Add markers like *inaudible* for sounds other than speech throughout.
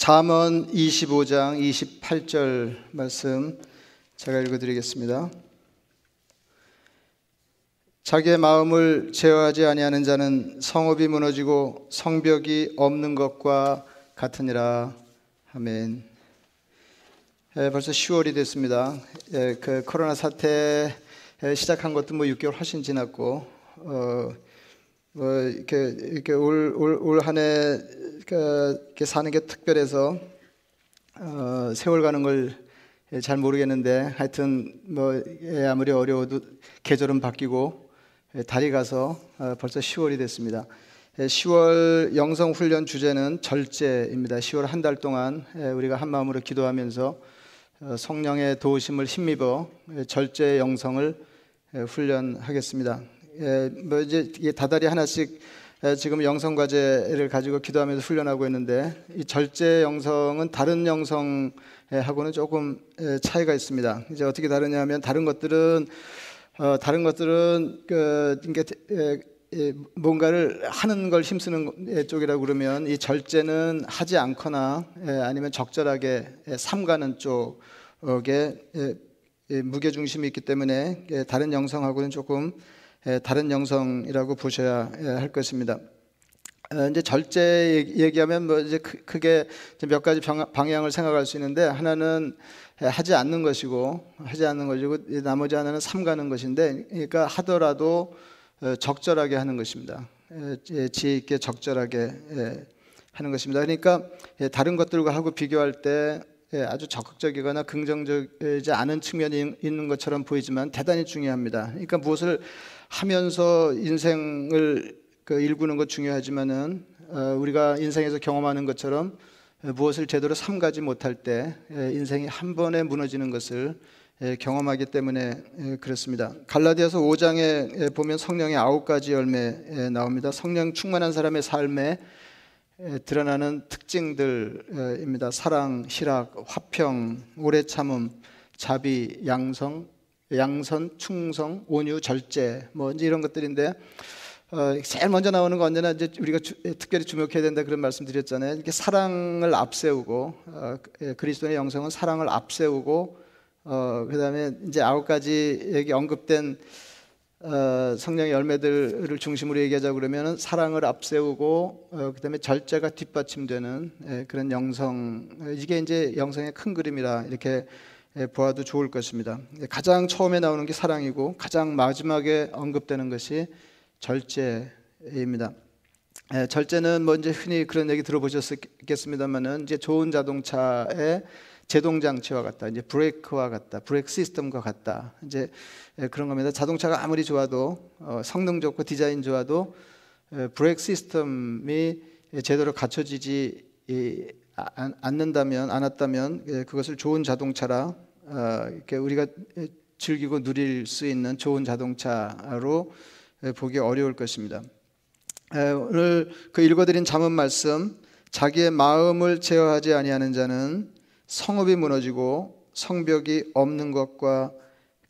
잠언 25장 28절 말씀 제가 읽어 드리겠습니다. 자기의 마음을 제어하지 아니하는 자는 성읍이 무너지고 성벽이 없는 것과 같으니라. 아멘. 예, 벌써 10월이 됐습니다. 예, 그 코로나 사태 시작한 것도 뭐 6개월 훨씬 지났고, 어, 뭐 이렇게 이렇게 올올 한해 이렇게 사는 게 특별해서 어, 세월 가는 걸 잘 모르겠는데 하여튼 뭐 예, 아무리 어려워도 계절은 바뀌고 예, 달이 가서 어, 벌써 10월이 됐습니다. 10월 예, 영성 훈련 주제는 절제입니다. 10월 한 달 동안 우리가 한 마음으로 기도하면서 어, 성령의 도우심을 힘입어 절제 영성을 훈련하겠습니다. 뭐 이제 다달이 하나씩 지금 영성 과제를 가지고 기도하면서 훈련하고 있는데 이 절제 영성은 다른 영성하고는 조금 차이가 있습니다. 이제 어떻게 다르냐면 다른 것들은 어, 다른 것들은 그 뭔가를 하는 걸 힘쓰는 쪽이라고 그러면 이 절제는 하지 않거나 아니면 적절하게 삼가는 쪽에 무게 중심이 있기 때문에 다른 영성하고는 조금 다른 영성이라고 보셔야 할 것입니다. 어, 이제 절제 얘기하면 뭐 이제 크게 몇 가지 방향을 생각할 수 있는데 하나는 하지 않는 것이고 하지 않는 것이고 나머지 하나는 삼가는 것인데 그러니까 하더라도 어, 적절하게 하는 것입니다. 지혜 있게 적절하게 하는 것입니다. 그러니까 다른 것들과 하고 비교할 때 아주 적극적이거나 긍정적이지 않은 측면이 있는 것처럼 보이지만 대단히 중요합니다. 그러니까 무엇을 하면서 인생을 그 일구는 것 중요하지만은 어, 우리가 인생에서 경험하는 것처럼 무엇을 제대로 삼가지 못할 때 인생이 한 번에 무너지는 것을 경험하기 때문에 그렇습니다. 갈라디아서 5장에 보면 성령의 아홉 가지 열매 나옵니다. 성령 충만한 사람의 삶에 드러나는 특징들입니다. 사랑, 희락, 화평, 오래 참음, 자비, 양성, 양선, 충성, 온유, 절제 뭐 이제 이런 것들인데 어, 제일 먼저 나오는 건 언제나 이제 우리가 주, 특별히 주목해야 된다 그런 말씀 드렸잖아요. 이렇게 사랑을 앞세우고 어, 예, 그리스도의 영성은 사랑을 앞세우고 어, 그다음에 이제 아홉 가지 여기 언급된 어, 성령의 열매들을 중심으로 얘기하자 그러면은 사랑을 앞세우고 어, 그다음에 절제가 뒷받침되는 예, 그런 영성 이게 이제 영성의 큰 그림이라 이렇게 예, 보아도 좋을 것입니다. 가장 처음에 나오는 게 사랑이고 가장 마지막에 언급되는 것이 절제입니다. 예, 절제는 뭐 이제 흔히 그런 얘기 들어보셨겠습니다만은 이제 좋은 자동차의 제동 장치와 같다. 이제 브레이크와 같다. 브레이크 시스템과 같다. 이제 예, 그런 겁니다. 자동차가 아무리 좋아도 어, 성능 좋고 디자인 좋아도 브레이크 시스템이 제대로 갖춰지지 않는다면 않았다면 예, 그것을 좋은 자동차라 어, 이렇게 우리가 즐기고 누릴 수 있는 좋은 자동차로 예, 보기 어려울 것입니다. 오늘 그 읽어드린 잠언 말씀 자기의 마음을 제어하지 아니하는 자는 성읍이 무너지고 성벽이 없는 것과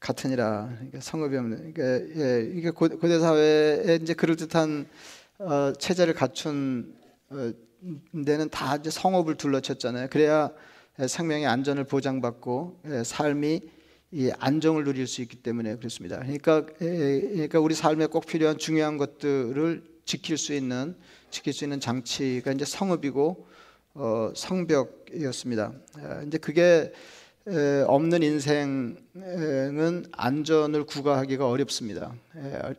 같으니라. 그러니까 성읍이 없는. 그러니까 예, 고대 사회에 이제 그럴 듯한 어, 체제를 갖춘 어, 데는 다 이제 성업을 둘러쳤잖아요. 그래야 생명의 안전을 보장받고 삶이 이 안정을 누릴 수 있기 때문에 그렇습니다. 그러니까 그러니까 우리 삶에 꼭 필요한 중요한 것들을 지킬 수 있는 지킬 수 있는 장치가 이제 성읍이고 어, 성벽이었습니다. 이제 그게 없는 인생은 안전을 구가하기가 어렵습니다.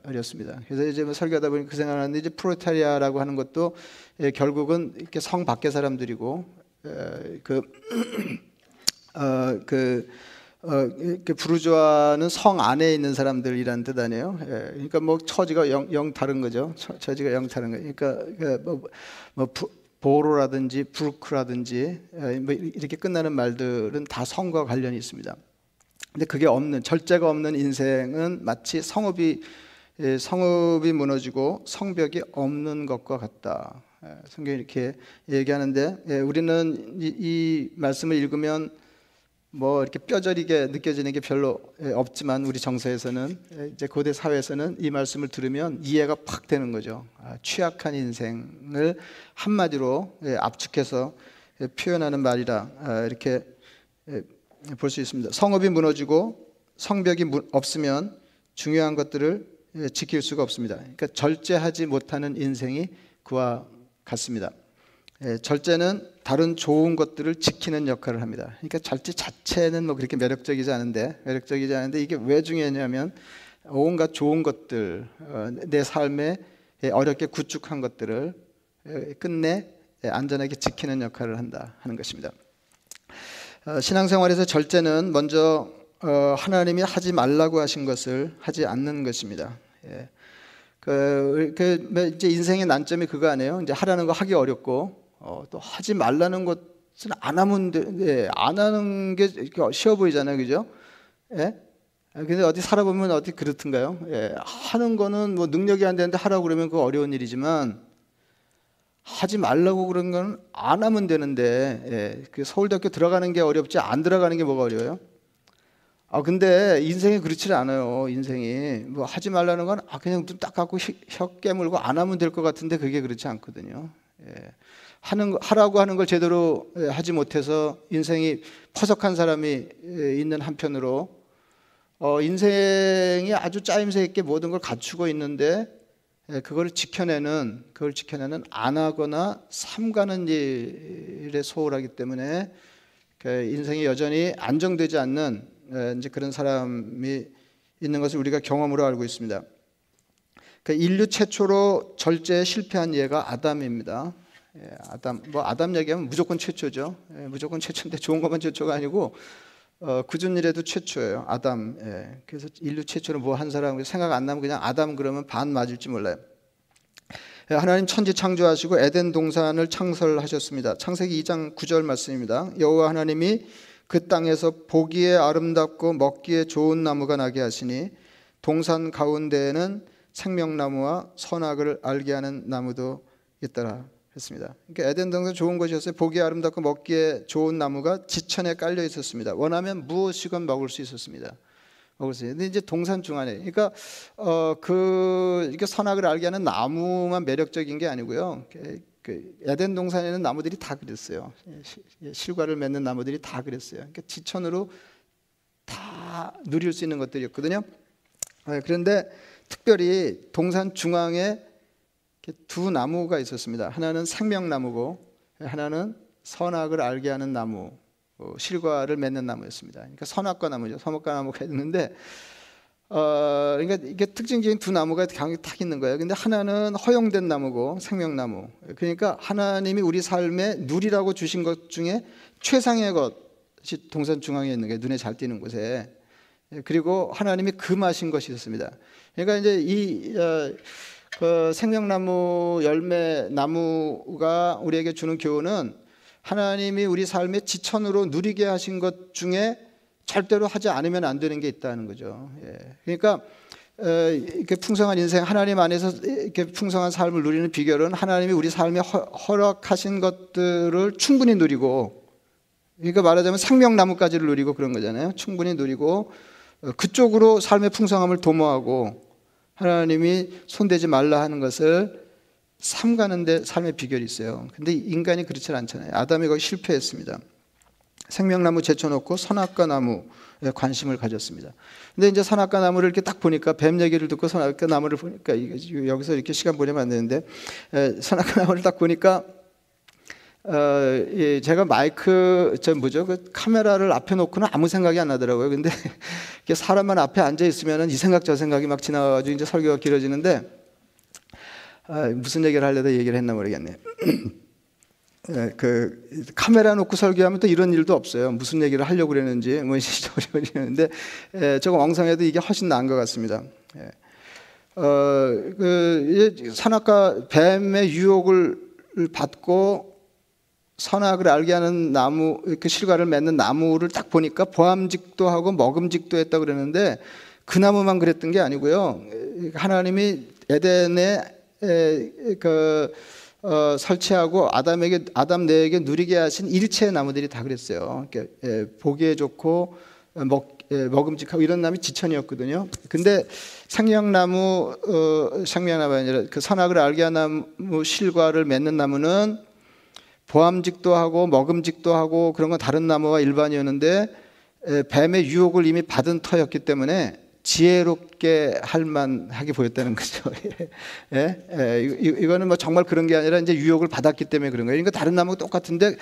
어렵습니다. 그래서 이제 뭐 설교하다 보니 그 생각하는데 이제 프로타리아라고 하는 것도 결국은 이렇게 성 밖의 사람들이고 그 *clears throat* 어, 그 어, 그 부르주아는 성 안에 있는 사람들이라는 뜻 아니에요? 예, 그러니까 뭐 처지가 영, 영 다른 거죠. 처, 지가 영 다른 거. 그러니까 그 뭐, 뭐 부, 보로라든지 브루크라든지 뭐 이렇게 끝나는 말들은 다 성과 관련이 있습니다. 근데 그게 없는 절제가 없는 인생은 마치 성읍이 성읍이 무너지고 성벽이 없는 것과 같다. 성경이 이렇게 얘기하는데 우리는 이, 이 말씀을 읽으면 뭐 이렇게 뼈저리게 느껴지는 게 별로 예, 없지만 우리 정서에서는 예, 이제 고대 사회에서는 이 말씀을 들으면 이해가 팍 되는 거죠. 아, 취약한 인생을 한마디로 예, 압축해서 표현하는 말이라 아, 이렇게 볼 수 있습니다. 성읍이 무너지고 성벽이 없으면 중요한 것들을 지킬 수가 없습니다. 그러니까 절제하지 못하는 인생이 그와 같습니다. 절제는 다른 좋은 것들을 지키는 역할을 합니다. 그러니까 절제 자체는 뭐 그렇게 매력적이지 않은데 매력적이지 않은데 이게 왜 중요하냐면 온갖 좋은 것들 어, 내 삶에 어렵게 구축한 것들을 끝내 안전하게 지키는 역할을 한다 하는 것입니다. 어, 신앙생활에서 절제는 먼저 어, 하나님이 하지 말라고 하신 것을 하지 않는 것입니다. 예. 그, 그뭐 이제 인생의 난점이 그거 아니에요. 이제 하라는 거 하기 어렵고 어, 또 하지 말라는 것은 안 하면 돼, 예, 안 하는 게 쉬워 보이잖아요, 그죠? 예? 근데 어디 살아보면 어디 그렇던가요? 예, 하는 거는 뭐 능력이 안 되는데 하라고 그러면 그 어려운 일이지만 하지 말라고 그런 건 안 하면 되는데 예, 그 서울대학교 들어가는 게 어렵지 안 들어가는 게 뭐가 어려워요? 아 근데 인생이 그렇지 않아요. 인생이 뭐 하지 말라는 건 아, 그냥 눈딱 감고 혀 깨물고 안 하면 될 것 같은데 그게 그렇지 않거든요. 예. 하는 하라고 하는 걸 제대로 예, 하지 못해서 인생이 퍼석한 사람이 예, 있는 한편으로 어, 인생이 아주 짜임새 있게 모든 걸 갖추고 있는데 예, 그걸 지켜내는 그걸 지켜내는 안 하거나 삼가는 일에 소홀하기 때문에 그 인생이 여전히 안정되지 않는 예, 이제 그런 사람이 있는 것을 우리가 경험으로 알고 있습니다. 그 인류 최초로 절제에 실패한 예가 아담입니다. 예, 아담 뭐 아담 얘기하면 무조건 최초죠. 무조건 최초인데 좋은 것만 최초가 아니고 어, 굳은 일에도 최초예요. 아담. 예. 그래서 인류 최초로 뭐 한 사람 생각 안 나면 그냥 아담 그러면 반 맞을지 몰라요. 예, 하나님 천지 창조하시고 에덴 동산을 창설하셨습니다. 창세기 2장 9절 말씀입니다. 여호와 하나님이 그 땅에서 보기에 아름답고 먹기에 좋은 나무가 나게 하시니 동산 가운데에는 생명나무와 선악을 알게 하는 나무도 있더라. 했습니다. 그러니까 에덴 동산 좋은 곳이었어요. 보기에 아름답고 먹기에 좋은 나무가 지천에 깔려 있었습니다. 원하면 무엇이건 먹을 수 있었습니다. 근데 이제 동산 중앙에, 그러니까 어그 이게 선악을 알게 하는 나무만 매력적인 게 아니고요. 그, 그 에덴 동산에는 나무들이 다 그랬어요. 실과를 맺는 나무들이 다 그랬어요. 그러니까 지천으로 다 누릴 수 있는 것들이었거든요. 네, 그런데 특별히 동산 중앙에 두 나무가 있었습니다. 하나는 생명나무고 하나는 선악을 알게 하는 나무, 어, 실과를 맺는 나무였습니다. 그러니까 선악과 나무죠. 선악과 나무가 있는데 어, 그러니까 이게 특징적인 두 나무가 강하게 딱 있는 거예요. 근데 하나는 허용된 나무고 생명나무. 그러니까 하나님이 우리 삶에 누리라고 주신 것 중에 최상의 것이 동산 중앙에 있는 게 눈에 잘 띄는 곳에 그리고 하나님이 금하신 것이 있었습니다. 그러니까 이제 이 어, 그 생명나무 열매 나무가 우리에게 주는 교훈은 하나님이 우리 삶의 지천으로 누리게 하신 것 중에 절대로 하지 않으면 안 되는 게 있다는 거죠. 예. 그러니까 이렇게 풍성한 인생 하나님 안에서 이렇게 풍성한 삶을 누리는 비결은 하나님이 우리 삶에 허락하신 것들을 충분히 누리고 그러니까 말하자면 생명나무까지를 누리고 그런 거잖아요. 충분히 누리고 어, 그쪽으로 삶의 풍성함을 도모하고 하나님이 손대지 말라 하는 것을 삼가는데 삶의 비결이 있어요. 근데 인간이 그렇지 않잖아요. 아담이 거기 실패했습니다. 생명나무 제쳐놓고 선악과 나무에 관심을 가졌습니다. 근데 이제 선악과 나무를 이렇게 딱 보니까 뱀 얘기를 듣고 선악과 나무를 보니까 여기서 이렇게 시간 보내면 안 되는데 선악과 나무를 딱 보니까 어, 예, 제가 마이크 저 뭐죠 그 카메라를 앞에 놓고는 아무 생각이 안 나더라고요. 근데 사람만 앞에 앉아 있으면은 이 생각 저 생각이 막 지나가지고 이제 설교가 길어지는데 아, 무슨 얘기를 하려다 얘기를 했나 모르겠네. 예, 그 카메라 놓고 설교하면 또 이런 일도 없어요. 무슨 얘기를 하려고 그랬는지 뭐 예, 조금 엉성해도 이게 훨씬 나은 것 같습니다. 예. 어, 그 산악과 뱀의 유혹을 받고 선악을 알게 하는 나무 그 실과를 맺는 나무를 딱 보니까 보암직도 하고 먹음직도 했다 그러는데 그 나무만 그랬던 게 아니고요. 하나님이 에덴에 그 어, 설치하고 아담에게 아담 내에게 누리게 하신 일체의 나무들이 다 그랬어요. 그러니까, 예, 보기에 좋고 먹 예, 먹음직하고 이런 나무이 지천이었거든요. 근데 상냥나무 어, 상냥나무 아니라 그 선악을 알게 하는 나무 실과를 맺는 나무는 보암직도 하고 먹음직도 하고 그런 건 다른 나무와 일반이었는데 뱀의 유혹을 이미 받은 터였기 때문에 지혜롭게 할 만하게 보였다는 거죠. *laughs* 예? 예, 이 거는 뭐 정말 그런 게 아니라 이제 유혹을 받았기 때문에 그런 거예요. 그러니까 다른 나무가 똑같은데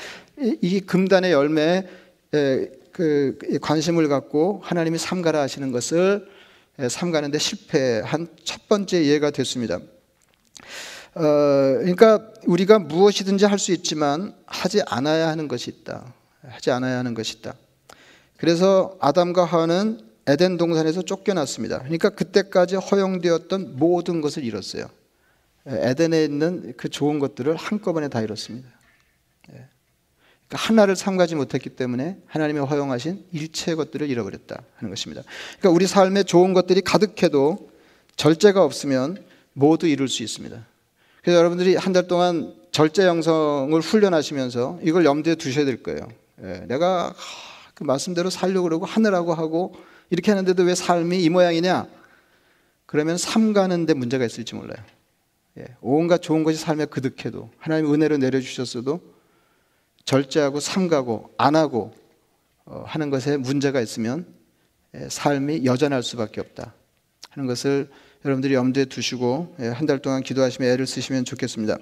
이 금단의 열매 에, 그 관심을 갖고 하나님이 삼가라 하시는 것을 삼가는데 실패한 첫 번째 예가 됐습니다. 어, 그러니까 우리가 무엇이든지 할 수 있지만 하지 않아야 하는 것이 있다. 하지 않아야 하는 것이 있다. 그래서 아담과 하와는 에덴 동산에서 쫓겨났습니다. 그러니까 그때까지 허용되었던 모든 것을 잃었어요. 에덴에 있는 그 좋은 것들을 한꺼번에 다 잃었습니다. 예. 그러니까 하나를 삼가지 못했기 때문에 하나님이 허용하신 일체의 것들을 잃어버렸다 하는 것입니다. 그러니까 우리 삶에 좋은 것들이 가득해도 절제가 없으면 모두 잃을 수 있습니다. 그래서 여러분들이 한 달 동안 절제 영성을 훈련하시면서 이걸 염두에 두셔야 될 거예요. 예. 내가 그 말씀대로 살려고 그러고 하느라고 하고 이렇게 하는데도 왜 삶이 이 모양이냐? 그러면 삼가는데 문제가 있을지 몰라요. 예, 온갖 좋은 것이 삶에 그득해도 하나님 은혜로 내려주셨어도 절제하고 삼가고 안 하고 어, 하는 것에 문제가 있으면 예, 삶이 여전할 수밖에 없다 하는 것을 여러분들이 염두에 두시고 예, 한달 동안 기도하시며 애를 쓰시면 좋겠습니다.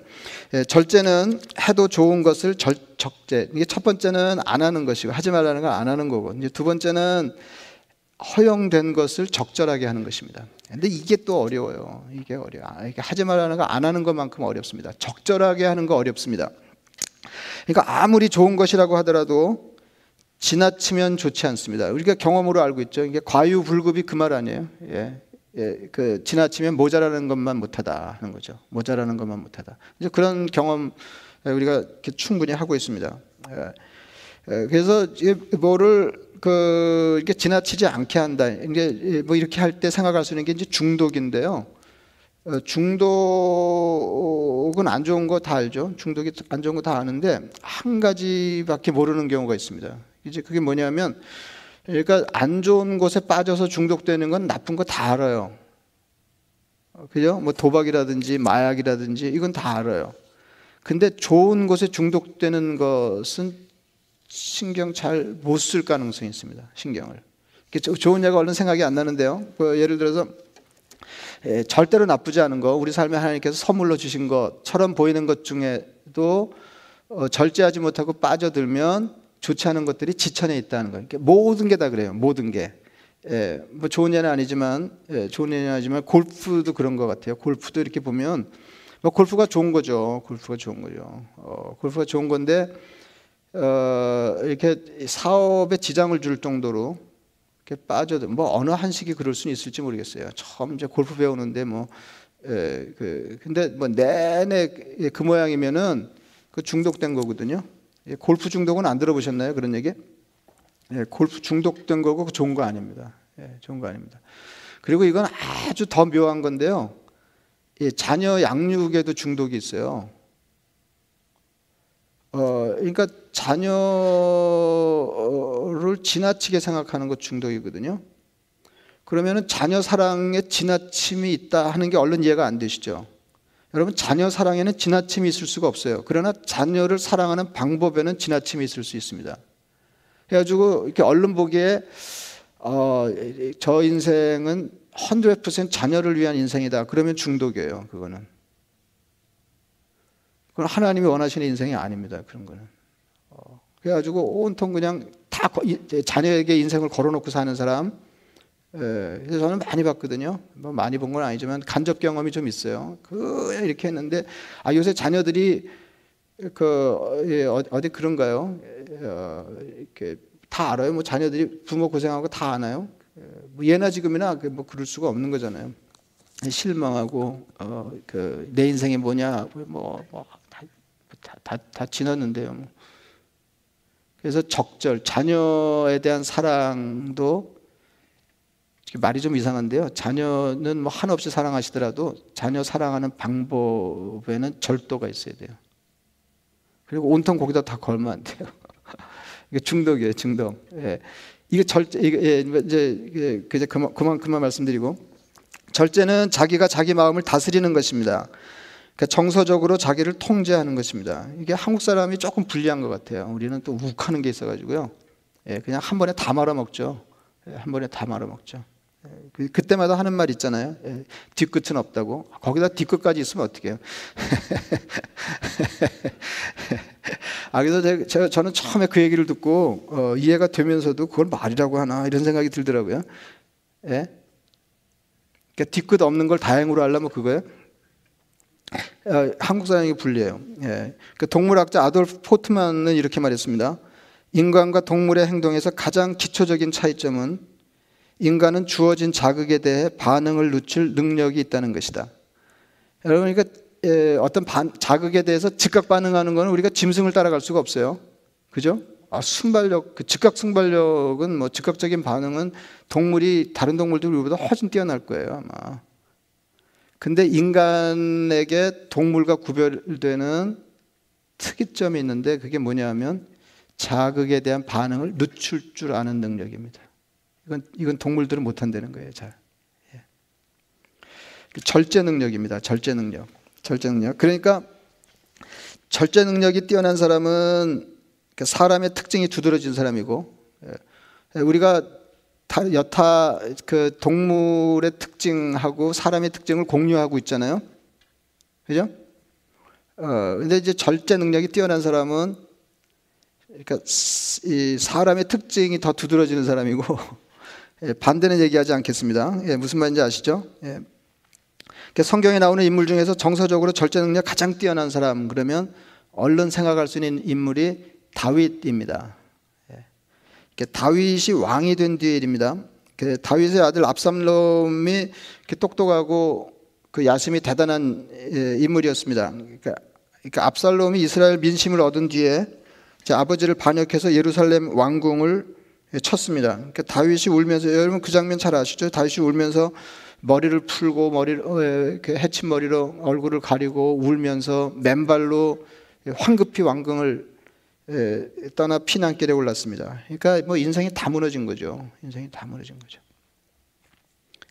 예, 절제는 해도 좋은 것을 절, 적제. 이게 첫 번째는 안 하는 것이고 하지 말라는 걸 안 하는 거고 이제 두 번째는 허용된 것을 적절하게 하는 것입니다. 근데 이게 또 어려워요. 이게 어려워. 아, 이게 하지 말라는 거 안 하는 것만큼 어렵습니다. 적절하게 하는 거 어렵습니다. 그러니까 아무리 좋은 것이라고 하더라도 지나치면 좋지 않습니다. 우리가 경험으로 알고 있죠. 이게 과유불급이 그 말 아니에요. 예. 예, 그 지나치면 모자라는 것만 못하다 하는 거죠. 모자라는 것만 못하다. 이제 그런 경험 우리가 충분히 하고 있습니다. 예. 예, 그래서 뭐를 그 이렇게 지나치지 않게 한다. 이게 뭐 이렇게 할 때 생각할 수 있는 게 이제 중독인데요. 어, 중독은 안 좋은 거 다 알죠. 중독이 안 좋은 거 다 아는데 한 가지밖에 모르는 경우가 있습니다. 이제 그게 뭐냐면 그러니까 안 좋은 곳에 빠져서 중독되는 건 나쁜 거 다 알아요. 어, 그죠? 뭐 도박이라든지 마약이라든지 이건 다 알아요. 근데 좋은 곳에 중독되는 것은 신경 잘 못 쓸 가능성이 있습니다. 신경을. 좋은 예가 얼른 생각이 안 나는데요. 그 예를 들어서 예, 절대로 나쁘지 않은 거, 우리 삶에 하나님께서 선물로 주신 것처럼 보이는 것 중에도 어, 절제하지 못하고 빠져들면 좋지 않은 것들이 지천에 있다는 거예요. 그러니까 모든 게 다 그래요. 모든 게. 예, 뭐 좋은 예는 아니지만, 예, 좋은 예는 아니지만 골프도 그런 것 같아요. 골프도 이렇게 보면 뭐 골프가 좋은 거죠. 골프가 좋은 거죠. 어, 골프가 좋은 건데 어, 이렇게 사업에 지장을 줄 정도로 이렇게 빠져도 뭐 어느 한식이 그럴 수는 있을지 모르겠어요. 처음 이제 골프 배우는데 뭐 예, 그 근데 뭐 내내 그 모양이면은 그 중독된 거거든요. 예, 골프 중독은 안 들어보셨나요? 그런 얘기? 예, 골프 중독된 거고 좋은 거 아닙니다. 예, 좋은 거 아닙니다. 그리고 이건 아주 더 묘한 건데요. 예, 자녀 양육에도 중독이 있어요. 어, 그러니까 자녀를 지나치게 생각하는 것 중독이거든요. 그러면은 자녀 사랑에 지나침이 있다 하는 게 얼른 이해가 안 되시죠? 여러분 자녀 사랑에는 지나침이 있을 수가 없어요. 그러나 자녀를 사랑하는 방법에는 지나침이 있을 수 있습니다. 그래가지고 이렇게 얼른 보기에 어, 저 인생은 100% 자녀를 위한 인생이다. 그러면 중독이에요. 그거는. 그건 하나님이 원하시는 인생이 아닙니다. 그런 거는. 어, 그래가지고 온통 그냥 다 자녀에게 인생을 걸어놓고 사는 사람. 예, 그래서 저는 많이 봤거든요. 뭐 많이 본 건 아니지만 간접 경험이 좀 있어요. 그 이렇게 했는데 아 요새 자녀들이 그 예, 어디 그런가요? 어, 이렇게 다 알아요. 뭐 자녀들이 부모 고생하고 다 아나요? 예, 뭐 예나 지금이나 그뭐 그럴 수가 없는 거잖아요. 실망하고 어, 그 내 인생이 뭐냐 뭐, 뭐 다, 다, 다 지났는데요. 뭐. 그래서 적절, 자녀에 대한 사랑도 말이 좀 이상한데요. 자녀는 뭐 한없이 사랑하시더라도 자녀 사랑하는 방법에는 절도가 있어야 돼요. 그리고 온통 거기다 다 걸면 안 돼요. *laughs* 이게 중독이에요, 중독. 예. 이게 절제, 이게 예, 이제 이제 그만 그만 그만 말씀드리고 절제는 자기가 자기 마음을 다스리는 것입니다. 그러니까 정서적으로 자기를 통제하는 것입니다. 이게 한국 사람이 조금 불리한 것 같아요. 우리는 또 욱하는 게 있어가지고요. 예, 그냥 한 번에 다 말아먹죠. 예, 한 번에 다 말아먹죠. 예, 그, 그때마다 하는 말 있잖아요. 예, 뒤끝은 없다고. 거기다 뒤끝까지 있으면 어떻게 해요? *laughs* 아, 그래서 제가, 저는 처음에 그 얘기를 듣고 어, 이해가 되면서도 그걸 말이라고 하나 이런 생각이 들더라고요. 예? 그러니까 뒤끝 없는 걸 다행으로 하려면 그거예요. 어, 한국 사람이 불리해요. 예. 그 동물학자 아돌프 포트만은 이렇게 말했습니다. 인간과 동물의 행동에서 가장 기초적인 차이점은 인간은 주어진 자극에 대해 반응을 늦출 능력이 있다는 것이다. 여러분, 그러니까 예, 어떤 반, 자극에 대해서 즉각 반응하는 것은 우리가 짐승을 따라갈 수가 없어요. 그죠? 아, 순발력, 그 즉각 순발력은 뭐 즉각적인 반응은 동물이 다른 동물들보다 훨씬 뛰어날 거예요, 아마. 근데 인간에게 동물과 구별되는 특이점이 있는데 그게 뭐냐면 자극에 대한 반응을 늦출 줄 아는 능력입니다. 이건 이건 동물들은 못 한다는 거예요, 잘. 예. 절제 능력입니다. 절제 능력. 절제 능력. 그러니까 절제 능력이 뛰어난 사람은 사람의 특징이 두드러진 사람이고 예. 우리가 여타 그 동물의 특징하고 사람의 특징을 공유하고 있잖아요. 그죠? 어, 근데 이제 절제 능력이 뛰어난 사람은 그러니까 이 사람의 특징이 더 두드러지는 사람이고 *laughs* 예, 반대는 얘기하지 않겠습니다. 예, 무슨 말인지 아시죠? 예. 그러니까 성경에 나오는 인물 중에서 정서적으로 절제 능력 가장 뛰어난 사람 그러면 얼른 생각할 수 있는 인물이 다윗입니다. 다윗이 왕이 된 뒤의 일입니다. 다윗의 아들 압삼롬이 똑똑하고 그 야심이 대단한 예, 인물이었습니다. 그러니까, 그러니까 압살롬이 이스라엘 민심을 얻은 뒤에 아버지를 반역해서 예루살렘 왕궁을 쳤습니다. 그러니까 다윗이 울면서 여러분 그 장면 잘 아시죠? 다윗이 울면서 머리를 풀고 머리를 어, 예, 해친 머리로 얼굴을 가리고 울면서 맨발로 황급히 왕궁을 예, 떠나 피난길에 올랐습니다. 그러니까 뭐 인생이 다 무너진 거죠. 인생이 다 무너진 거죠.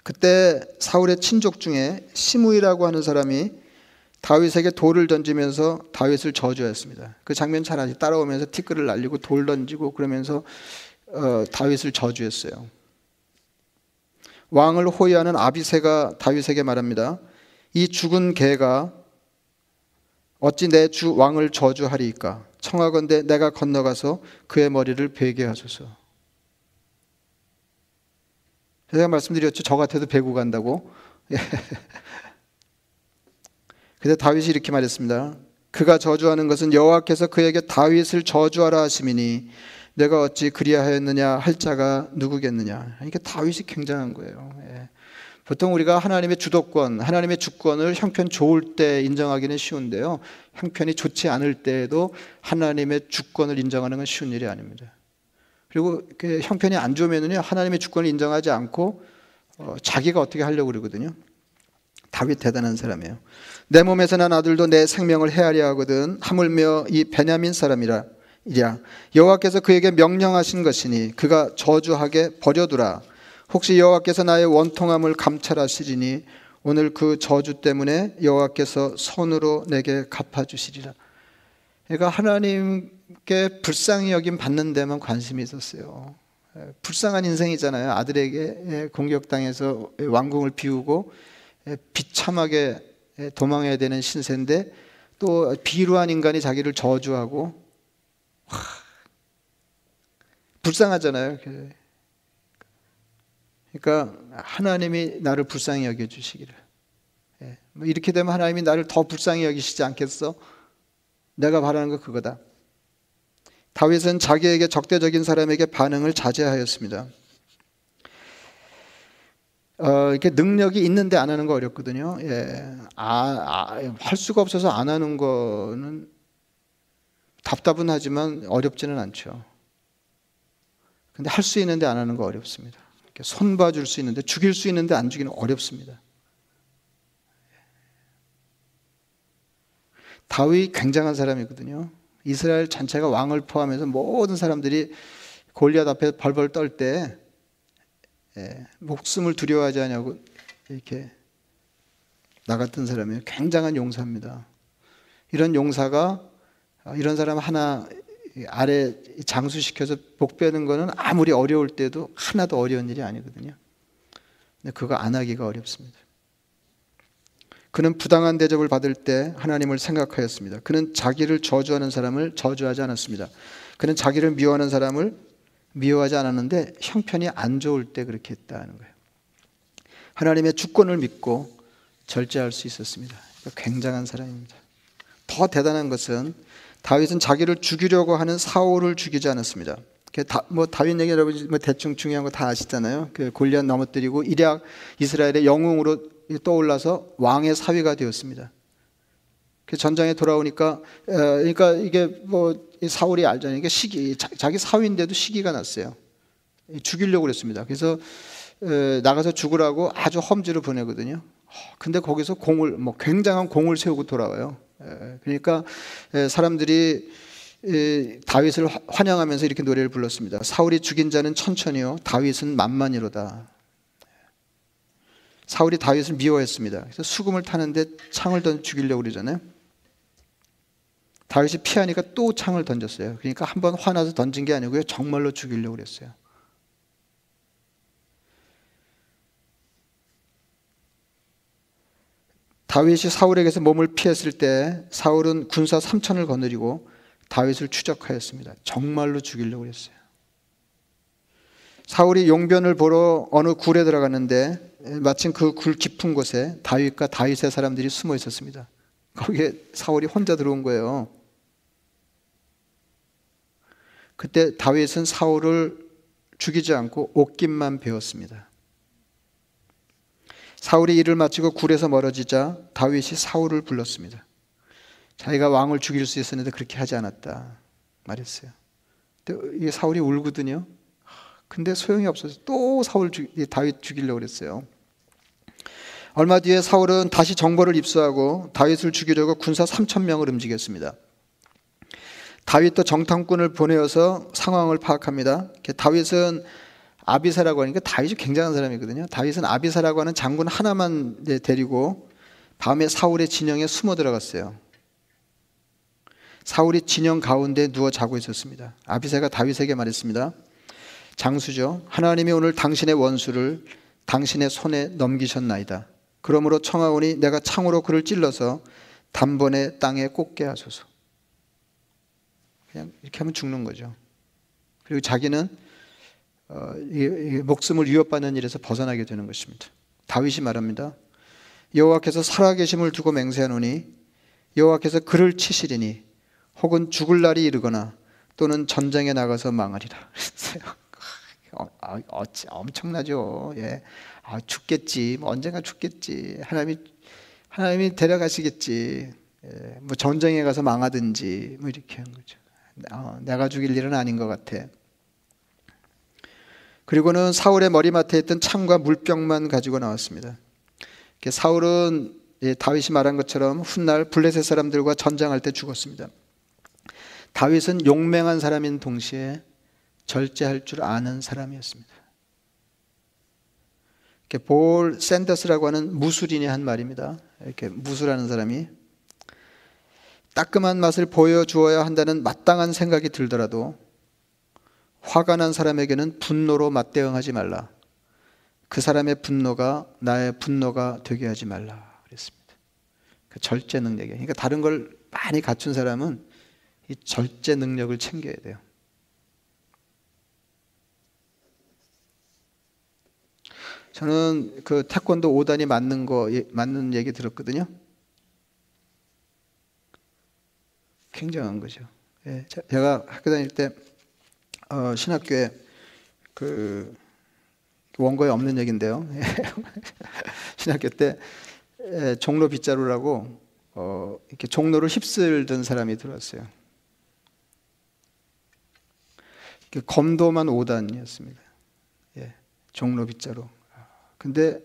그때 사울의 친족 중에 시므이라고 하는 사람이 다윗에게 돌을 던지면서 다윗을 저주했습니다. 그 장면 잘 아시 따라오면서 티끌을 날리고 돌 던지고 그러면서 어, 다윗을 저주했어요. 왕을 호위하는 아비세가 다윗에게 말합니다. 이 죽은 개가 어찌 내 주 왕을 저주하리이까? 청하건대 내가 건너가서 그의 머리를 베게 하소서. 제가 말씀드렸죠. 저 같아도 베고 간다고. *laughs* 근데 다윗이 이렇게 말했습니다. 그가 저주하는 것은 여호와께서 그에게 다윗을 저주하라 하심이니 내가 어찌 그리하였느냐 할 자가 누구겠느냐. 그러니까 다윗이 굉장한 거예요. 예. 보통 우리가 하나님의 주도권, 하나님의 주권을 형편 좋을 때 인정하기는 쉬운데요. 형편이 좋지 않을 때에도 하나님의 주권을 인정하는 건 쉬운 일이 아닙니다. 그리고 그 형편이 안 좋으면요 하나님의 주권을 인정하지 않고 어, 자기가 어떻게 하려고 그러거든요. 다윗 대단한 사람이에요. 내 몸에서 난 아들도 내 생명을 헤아려 하거든 하물며 이 베냐민 사람이라 이랴 여호와께서 그에게 명령하신 것이니 그가 저주하게 버려두라. 혹시 여호와께서 나의 원통함을 감찰하시리니 오늘 그 저주 때문에 여호와께서 손으로 내게 갚아주시리라. 그러니까 하나님께 불쌍히 여김 받는 데만 관심이 있었어요. 예, 불쌍한 인생이잖아요. 아들에게 공격당해서 왕궁을 비우고 예, 비참하게 도망해야 되는 신세인데 또 비루한 인간이 자기를 저주하고 와, 불쌍하잖아요. 그러니까 하나님이 나를 불쌍히 여겨 주시기를. 예, 뭐 이렇게 되면 하나님이 나를 더 불쌍히 여기시지 않겠어? 내가 바라는 거 그거다. 다윗은 자기에게 적대적인 사람에게 반응을 자제하였습니다. 어, 이렇게 능력이 있는데 안 하는 거 어렵거든요. 예. 아, 아, 할 수가 없어서 안 하는 거는 답답은 하지만 어렵지는 않죠. 근데 할 수 있는데 안 하는 거 어렵습니다. 손 봐줄 수 있는데 죽일 수 있는데 안 죽이는 어렵습니다. 다윗 굉장한 사람이거든요. 이스라엘 전체가 왕을 포함해서 모든 사람들이 골리앗 앞에 벌벌 떨때 예, 목숨을 두려워하지 않냐고 이렇게 나 같은 사람이에요. 굉장한 용사입니다. 이런 용사가 이런 사람 하나 아래 장수시켜서 복 빼는 거는 아무리 어려울 때도 하나도 어려운 일이 아니거든요. 근데 그거 안 하기가 어렵습니다. 그는 부당한 대접을 받을 때 하나님을 생각하였습니다. 그는 자기를 저주하는 사람을 저주하지 않았습니다. 그는 자기를 미워하는 사람을 미워하지 않았는데 형편이 안 좋을 때 그렇게 했다는 거예요. 하나님의 주권을 믿고 절제할 수 있었습니다. 굉장한 사람입니다. 더 대단한 것은 다윗은 자기를 죽이려고 하는 사울을 죽이지 않았습니다. 다, 뭐 다윗 얘기 여러분 뭐 대충 중요한 거 다 아시잖아요. 그 골리앗 넘어뜨리고 이략 이스라엘의 영웅으로 떠올라서 왕의 사위가 되었습니다. 그 전장에 돌아오니까 그러니까 이게 뭐 사울이 알잖아요. 이게 시기 자 기 사위인데도 시기가 났어요. 죽이려고 그랬습니다. 그래서 나가서 죽으라고 아주 험지로 보내거든요. 근데 거기서 공을 뭐 굉장한 공을 세우고 돌아와요. 그러니까 사람들이 다윗을 환영하면서 이렇게 노래를 불렀습니다. 사울이 죽인 자는 천천히요, 다윗은 만만이로다. 사울이 다윗을 미워했습니다. 그래서 수금을 타는데 창을 던 죽이려고 그러잖아요. 다윗이 피하니까 또 창을 던졌어요. 그러니까 한 번 화나서 던진 게 아니고요. 정말로 죽이려고 그랬어요. 다윗이 사울에게서 몸을 피했을 때 사울은 군사 3천을 거느리고 다윗을 추적하였습니다. 정말로 죽이려고 했어요. 사울이 용변을 보러 어느 굴에 들어갔는데 마침 그 굴 깊은 곳에 다윗과 다윗의 사람들이 숨어 있었습니다. 거기에 사울이 혼자 들어온 거예요. 그때 다윗은 사울을 죽이지 않고 옷깃만 베었습니다. 사울이 일을 마치고 굴에서 멀어지자 다윗이 사울을 불렀습니다. 자기가 왕을 죽일 수 있었는데 그렇게 하지 않았다 말했어요. 근데 사울이 울거든요. 근데 소용이 없어서 또 사울 죽, 다윗 죽이려고 그랬어요. 얼마 뒤에 사울은 다시 정보를 입수하고 다윗을 죽이려고 군사 3천 명을 움직였습니다. 다윗도 정탐꾼을 보내어서 상황을 파악합니다. 다윗은 아비사라고 하니까 다윗이 굉장한 사람이거든요. 다윗은 아비사라고 하는 장군 하나만 데리고 밤에 사울의 진영에 숨어 들어갔어요. 사울이 진영 가운데 누워 자고 있었습니다. 아비사가 다윗에게 말했습니다. 장수죠. 하나님이 오늘 당신의 원수를 당신의 손에 넘기셨나이다. 그러므로 청하오니 내가 창으로 그를 찔러서 단번에 땅에 꽂게 하소서. 그냥 이렇게 하면 죽는 거죠. 그리고 자기는 어, 목숨을 위협받는 일에서 벗어나게 되는 것입니다. 다윗이 말합니다. 여호와께서 살아계심을 두고 맹세하노니 여호와께서 그를 치시리니 혹은 죽을 날이 이르거나 또는 전쟁에 나가서 망하리라. *laughs* 어, 아, 엄청나죠. 예. 아, 죽겠지. 뭐 언젠가 죽겠지. 하나님이 하나님이 데려가시겠지. 예, 뭐 전쟁에 가서 망하든지 뭐 이렇게 한 거죠. 어, 내가 죽일 일은 아닌 것 같아. 그리고는 사울의 머리맡에 있던 창과 물병만 가지고 나왔습니다. 사울은 예, 다윗이 말한 것처럼 훗날 블레셋 사람들과 전장할 때 죽었습니다. 다윗은 용맹한 사람인 동시에 절제할 줄 아는 사람이었습니다. 이렇게 볼 샌더스라고 하는 무술인이 한 말입니다. 이렇게 무술하는 사람이 따끔한 맛을 보여주어야 한다는 마땅한 생각이 들더라도 화가 난 사람에게는 분노로 맞대응하지 말라. 그 사람의 분노가 나의 분노가 되게 하지 말라. 그랬습니다. 그 절제 능력이. 그러니까 다른 걸 많이 갖춘 사람은 이 절제 능력을 챙겨야 돼요. 저는 그 태권도 5단이 맞는 거 예, 맞는 얘기 들었거든요. 굉장한 거죠. 예, 제가 학교 다닐 때 어, 신학교에 그 원고에 없는 얘기인데요. *laughs* 신학교 때 에, 종로 빗자루라고 어, 이렇게 종로를 휩쓸던 사람이 들어왔어요. 검도만 5단이었습니다. 예, 종로 빗자루. 근데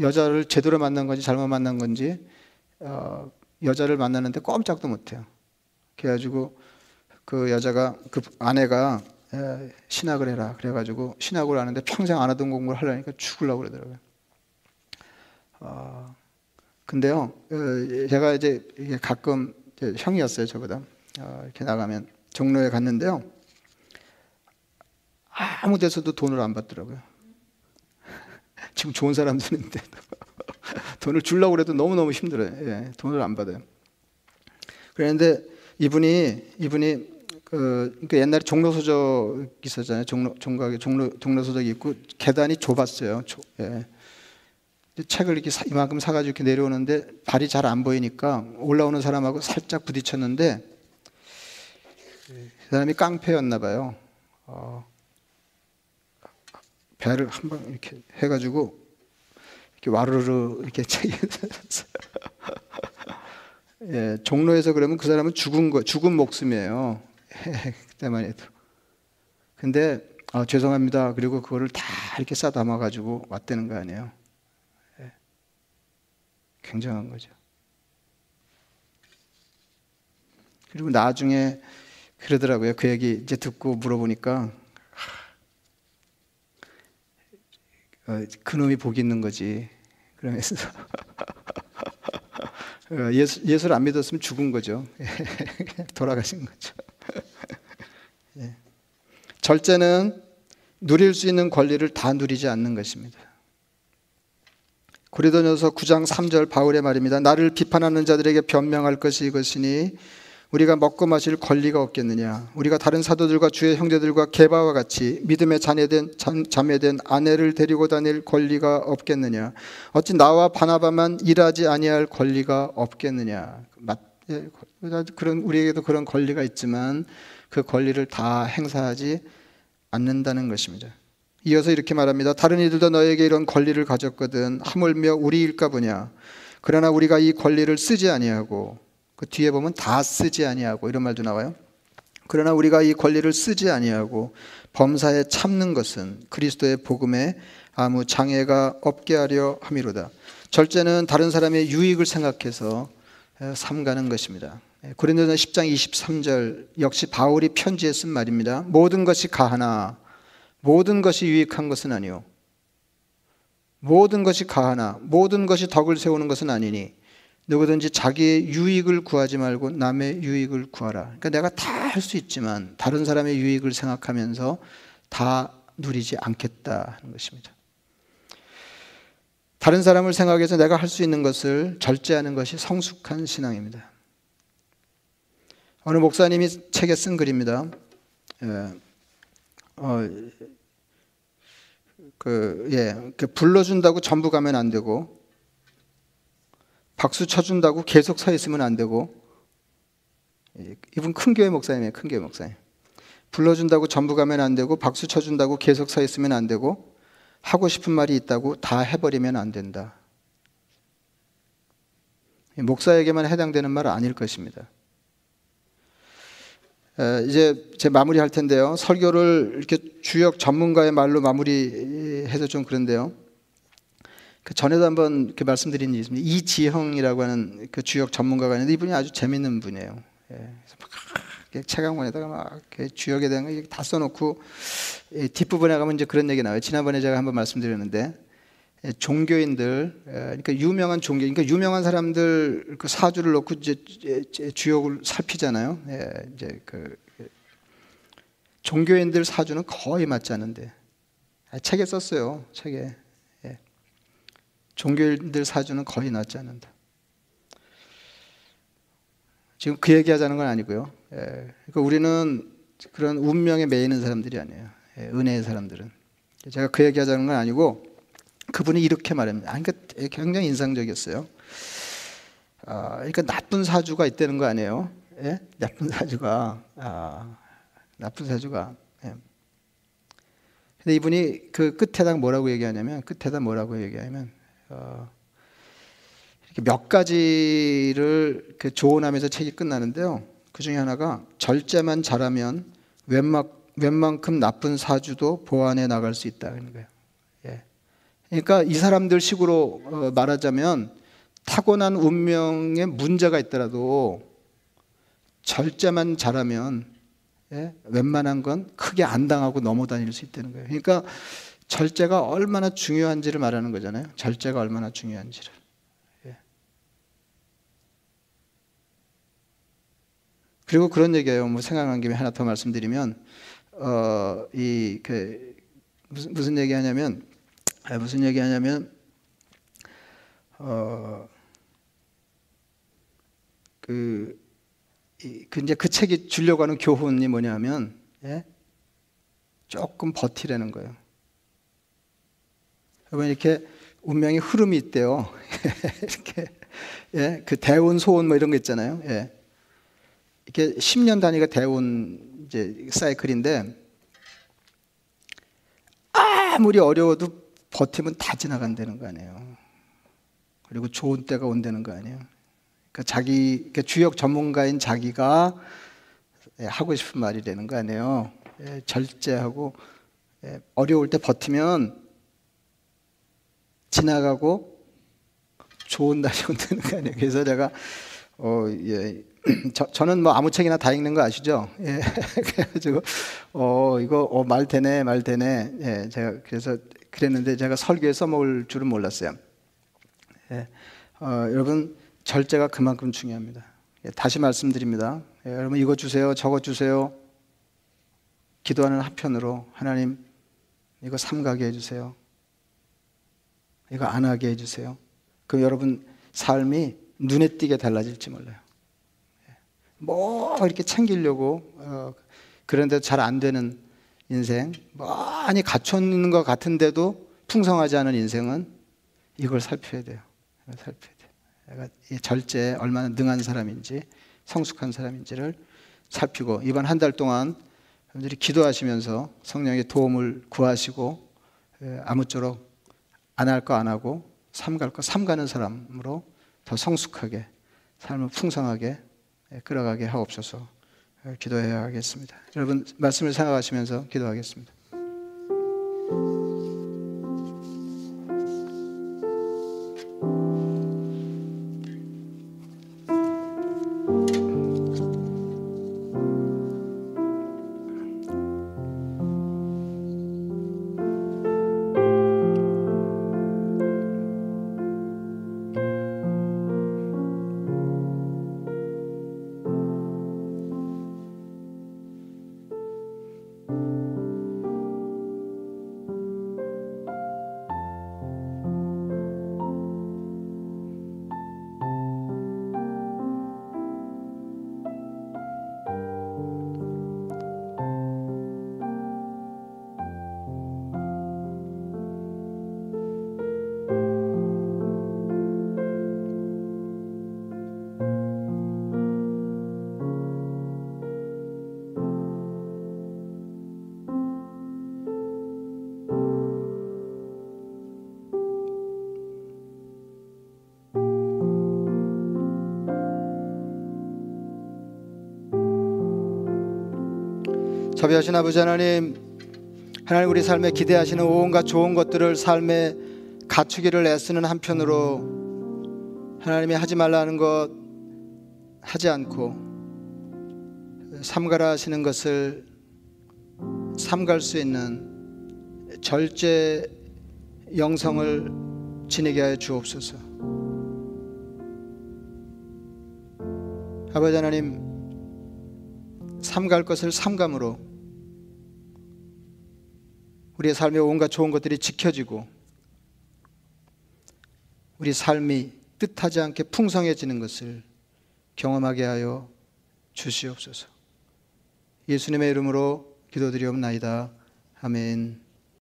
여자를 제대로 만난 건지 잘못 만난 건지 어, 여자를 만나는데 꼼짝도 못해요. 그래가지고 그 여자가 그 아내가 에, 신학을 해라 그래가지고 신학을 하는데 평생 안 하던 공부를 하려니까 죽으려고 그러더라고요. 어, 근데요, 어, 제가 이제 가끔 형이었어요, 저보다. 어, 이렇게 나가면 종로에 갔는데요. 아무 데서도 돈을 안 받더라고요. *laughs* 지금 좋은 사람들인데 *laughs* 돈을 주려고 그래도 너무 너무 힘들어요. 예, 돈을 안 받아요. 그런데 이분이 이분이 그 그러니까 옛날에 종로소적 있었잖아요. 종로 종각에 종로 종로소적이 있고 계단이 좁았어요. 조, 예. 책을 이렇게 사, 이만큼 사가지고 이렇게 내려오는데 발이 잘 안 보이니까 올라오는 사람하고 살짝 부딪혔는데 그 사람이 깡패였나 봐요. 어, 배를 한번 이렇게 해가지고 이렇게 와르르 이렇게 *laughs* 책이 예, 종로에서 그러면 그 사람은 죽은 거 죽은 목숨이에요. 그때만 해도. 근데 어, 죄송합니다. 그리고 그거를 다 이렇게 싸담아 가지고 왔다는 거 아니에요. 예. 굉장한 거죠. 그리고 나중에 그러더라고요. 그 얘기 이제 듣고 물어보니까 어, 그놈이 복 있는 거지. 그러면서 *laughs* 어, 예수, 예수를 안 믿었으면 죽은 거죠. *laughs* 돌아가신 거죠. 예. 절제는 누릴 수 있는 권리를 다 누리지 않는 것입니다. 고리도녀서 9장 3절 바울의 말입니다. 나를 비판하는 자들에게 변명할 것이 이것이니 우리가 먹고 마실 권리가 없겠느냐? 우리가 다른 사도들과 주의 형제들과 개바와 같이 믿음의 자녀된 자매된 아내를 데리고 다닐 권리가 없겠느냐? 어찌 나와 바나바만 일하지 아니할 권리가 없겠느냐? 예, 그런 우리에게도 그런 권리가 있지만 그 권리를 다 행사하지 않는다는 것입니다. 이어서 이렇게 말합니다. 다른 이들도 너에게 이런 권리를 가졌거든 하물며 우리일까 보냐. 그러나 우리가 이 권리를 쓰지 아니하고 그 뒤에 보면 다 쓰지 아니하고 이런 말도 나와요. 그러나 우리가 이 권리를 쓰지 아니하고 범사에 참는 것은 그리스도의 복음에 아무 장애가 없게 하려 함이로다. 절제는 다른 사람의 유익을 생각해서 삼가는 것입니다. 고린도전 10장 23절 역시 바울이 편지에 쓴 말입니다. 모든 것이 가하나 모든 것이 유익한 것은 아니요. 모든 것이 가하나 모든 것이 덕을 세우는 것은 아니니 누구든지 자기의 유익을 구하지 말고 남의 유익을 구하라. 그러니까 내가 다 할 수 있지만 다른 사람의 유익을 생각하면서 다 누리지 않겠다 하는 것입니다. 다른 사람을 생각해서 내가 할 수 있는 것을 절제하는 것이 성숙한 신앙입니다. 어느 목사님이 책에 쓴 글입니다. 예, 어, 그, 예, 그 불러준다고 전부 가면 안 되고, 박수 쳐준다고 계속 서 있으면 안 되고 이분 큰 교회 목사님이에요. 큰 교회 목사님. 불러준다고 전부 가면 안 되고 박수 쳐준다고 계속 서 있으면 안 되고 하고 싶은 말이 있다고 다 해버리면 안 된다. 목사에게만 해당되는 말은 아닐 것입니다. 이제 제 마무리 할 텐데요. 설교를 이렇게 주역 전문가의 말로 마무리해서 좀 그런데요. 그 전에도 한번 이렇게 말씀드린 적이 있습니다. 이지형이라고 하는 그 주역 전문가가 있는데 이분이 아주 재밌는 분이에요. 예. 책강원에다가 막 주역에 대한 거 다 써놓고 뒷부분에 가면 이제 그런 얘기 나와요. 지난번에 제가 한번 말씀드렸는데 예, 종교인들, 예, 그러니까 유명한 종교, 그러니까 유명한 사람들 그 사주를 놓고 이제 주역을 살피잖아요. 예, 이제 그 종교인들 사주는 거의 맞지 않는데 아, 책에 썼어요. 책에 종교인들 사주는 거의 낫지 않는다. 지금 그 얘기하자는 건 아니고요. 예, 그러니까 우리는 그런 운명에 매이는 사람들이 아니에요. 예, 은혜의 사람들은. 제가 그 얘기하자는 건 아니고 그분이 이렇게 말합니다. 그러니까 굉장히 인상적이었어요. 아, 그러니까 나쁜 사주가 있다는 거 아니에요? 예? 나쁜 사주가 아, 나쁜 사주가. 예. 근데 이분이 그 끝에다 뭐라고 얘기하냐면 끝에다 뭐라고 얘기하냐면 어, 이렇게 몇 가지를 그 조언하면서 책이 끝나는데요. 그 중에 하나가 절제만 잘하면 웬만, 웬만큼 나쁜 사주도 보완해 나갈 수 있다는 거예요. 그러니까 이 사람들 식으로 어, 말하자면 타고난 운명에 문제가 있더라도 절제만 잘하면 예? 웬만한 건 크게 안 당하고 넘어다닐 수 있다는 거예요. 그러니까 절제가 얼마나 중요한지를 말하는 거잖아요. 절제가 얼마나 중요한지를. 예. 그리고 그런 얘기예요. 뭐 생각난 김에 하나 더 말씀드리면 어, 이 그, 무슨 무슨 얘기하냐면 무슨 얘기하냐면 어, 그, 이, 그 이제 그 책이 주려고 하는 교훈이 뭐냐면 예? 조금 버티라는 거예요. 여러분 이렇게 운명의 흐름이 있대요. *laughs* 이렇게 예, 그 대운 소운 뭐 이런 거 있잖아요. 예. 이렇게 10년 단위가 대운 이제 사이클인데 아무리 어려워도 버티면 다 지나간다는 거 아니에요. 그리고 좋은 때가 온다는 거 아니에요. 그러니까 자기 그러니까 주역 전문가인 자기가 예, 하고 싶은 말이 되는 거 아니에요. 예, 절제하고 예, 어려울 때 버티면 지나가고 좋은 날이 *laughs* 온다는 거 아니에요. 그래서 제가 어, 예, *clears throat* 저, 저는 뭐 아무 책이나 다 읽는 거 아시죠? 예, *laughs* 그래가지고 어 이거 어, 말 되네 말 되네. 예, 제가 그래서 그랬는데 제가 설교에 써먹을 줄은 몰랐어요. 예, 어, 여러분 절제가 그만큼 중요합니다. 예, 다시 말씀드립니다. 예, 여러분 이거 주세요, 저거 주세요. 기도하는 한편으로 하나님 이거 삼가게 해주세요. 이거 안 하게 해주세요. 그럼 여러분 삶이 눈에 띄게 달라질지 몰라요. 예. 뭐 이렇게 챙기려고 어, 그런데 잘 안 되는 인생, 많이 갖춰 있는 것 같은데도 풍성하지 않은 인생은 이걸 살펴야 돼요. 이걸 살펴야 돼요. 내가 이 절제에 얼마나 능한 사람인지, 성숙한 사람인지를 살피고 이번 한 달 동안 여러분들이 기도하시면서 성령의 도움을 구하시고 예, 아무쪼록 안 할 거 안 하고 삼갈 거 삼가는 사람으로 더 성숙하게 삶을 풍성하게 예, 끌어가게 하옵소서 예, 기도해야 하겠습니다. 여러분 말씀을 생각하시면서 기도하겠습니다. 자비하신 아버지 하나님, 하나님 우리 삶에 기대하시는 온갖 좋은 것들을 삶에 갖추기를 애쓰는 한편으로 하나님이 하지 말라는 것 하지 않고 삼가라 하시는 것을 삼갈 수 있는 절제 영성을 지니게 하여 주옵소서. 아버지 하나님, 삼갈 것을 삼감으로 우리의 삶의 온갖 좋은 것들이 지켜지고 우리 삶이 뜻하지 않게 풍성해지는 것을 경험하게 하여 주시옵소서. 예수님의 이름으로 기도드리옵나이다. 아멘.